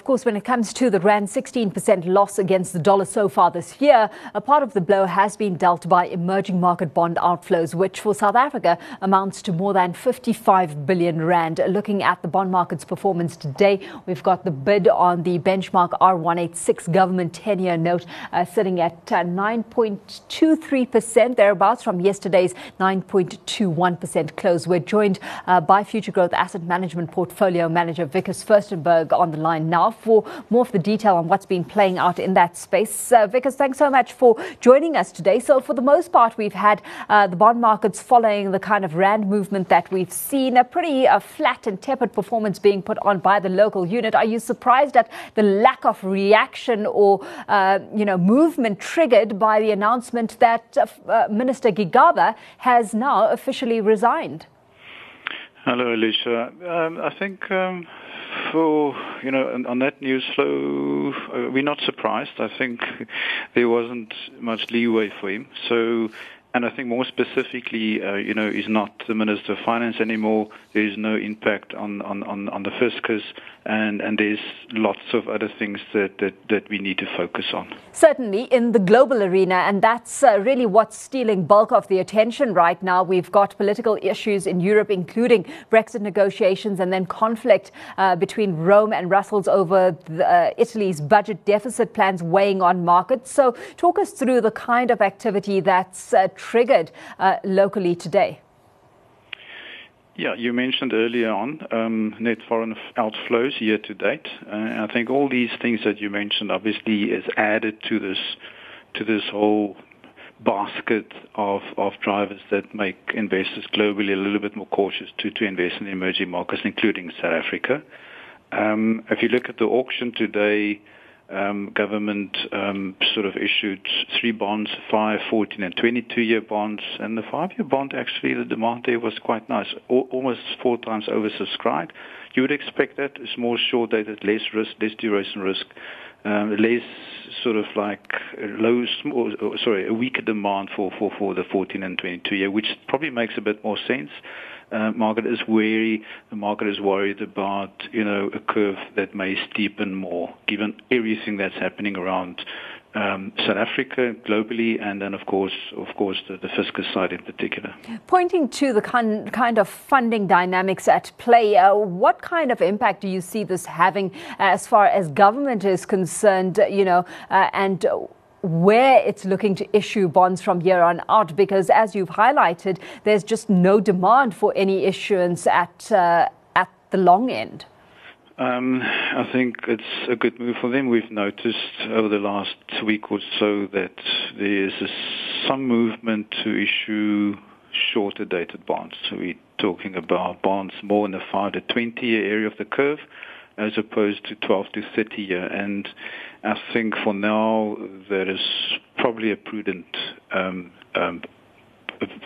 Of course, when it comes to the Rand 16% loss against the dollar so far this year, a part of the blow has been dealt by emerging market bond outflows, which for South Africa amounts to more than 55 billion Rand. Looking at the bond market's performance today, we've got the bid on the benchmark R186 government 10 year note uh, sitting at uh, 9.23%, thereabouts from yesterday's 9.21% close. We're joined uh, by Futuregrowth Asset Management Portfolio Manager Wikus Furstenberg on the line now now for more of the detail on what's been playing out in that space. Uh, Wikus, thanks so much for joining us today. So, for the most part, we've had uh, the bond markets following the kind of rand movement that we've seen, a pretty uh, flat and tepid performance being put on by the local unit. Are you surprised at the lack of reaction or, uh, you know, movement triggered by the announcement that uh, uh, Minister Gigaba has now officially resigned? Hello, Alicia. Um, I think um, for you know on, that news flow, uh, we're not surprised. I think there wasn't much leeway for him. So and I think more specifically, uh, you know, he's not the Minister of Finance anymore. There is no impact on, on, on, on the fiscus, and, and there's lots of other things that, that, that we need to focus on. Certainly in the global arena, and that's uh, really what's stealing bulk of the attention right now. We've got political issues in Europe, including Brexit negotiations and then conflict uh, between Rome and Brussels over the, uh, Italy's budget deficit plans weighing on markets. So, talk us through the kind of activity that's uh, triggered uh, locally today? Yeah, you mentioned earlier on um, net foreign outflows year to date. Uh, I think all these things that you mentioned obviously is added to this to this whole basket of, of drivers that make investors globally a little bit more cautious to, to invest in emerging markets, including South Africa. Um, if you look at the auction today, um, government um, sort of issued three bonds, five, 14, and 22-year bonds. And the five-year bond, actually, the demand there was quite nice, o- almost four times oversubscribed. You would expect that. It's more short-dated, less risk, less duration risk, um, less sort of like low, small, sorry, a weaker demand for, for, for the 14 and 22 year, which probably makes a bit more sense uh, market is wary. The market is worried about, you know, a curve that may steepen more, given everything that's happening around um, South Africa globally, and then of course, of course, the, the fiscal side in particular. Pointing to the kind kind of funding dynamics at play, uh, what kind of impact do you see this having as far as government is concerned? You know, uh, and where it's looking to issue bonds from here on out because as you've highlighted there's just no demand for any issuance at uh, at the long end um, I think it's a good move for them. We've noticed over the last week or so that there's a, some movement to issue shorter dated bonds. So we're talking about bonds more in the 5 to 20 year area of the curve as opposed to 12 to 30 year. And I think for now that is probably a prudent um, um,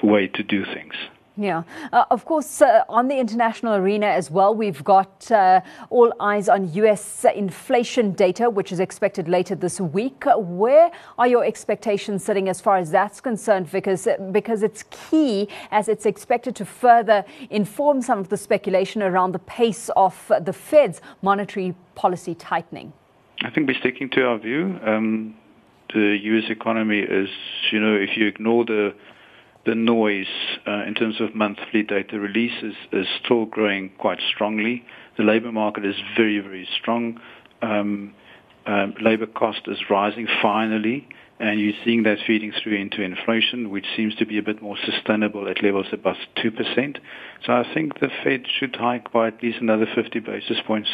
way to do things. Yeah. Uh, of course, uh, on the international arena as well, we've got uh, all eyes on US inflation data, which is expected later this week. where are your expectations sitting as far as that's concerned? Because, because it's key as it's expected to further inform some of the speculation around the pace of the Fed's monetary policy tightening. I think we're sticking to our view. Um, the U.S. economy is, you know, if you ignore the the noise uh, in terms of monthly data releases is, still growing quite strongly. The labor market is very, very strong. Um, um, labor cost is rising finally, and you're seeing that feeding through into inflation, which seems to be a bit more sustainable at levels above 2%. So I think the Fed should hike by at least another 50 basis points.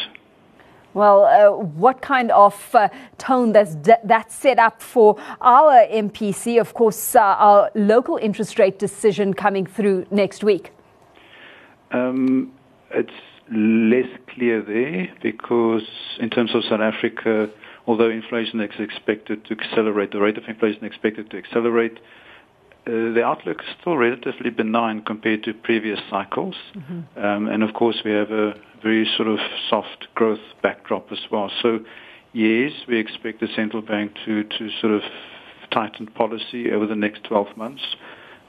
Well, uh, what kind of uh, tone does that set up for our MPC? Of course, uh, our local interest rate decision coming through next week. Um, it's less clear there because, in terms of South Africa, although inflation is expected to accelerate, the rate of inflation is expected to accelerate, the outlook is still relatively benign compared to previous cycles. Mm-hmm. Um, and of course, we have a very sort of soft growth backdrop as well. So, yes, we expect the central bank to, to sort of tighten policy over the next 12 months.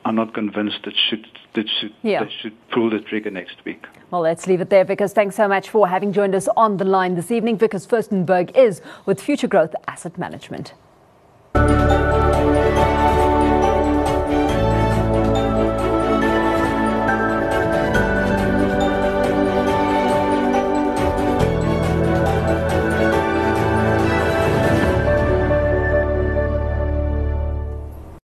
I'm not convinced that should that should Yeah. that should pull the trigger next week. Well, let's leave it there, Wikus. Thanks so much for having joined us on the line this evening. Wikus Furstenberg is with Futuregrowth Asset Management.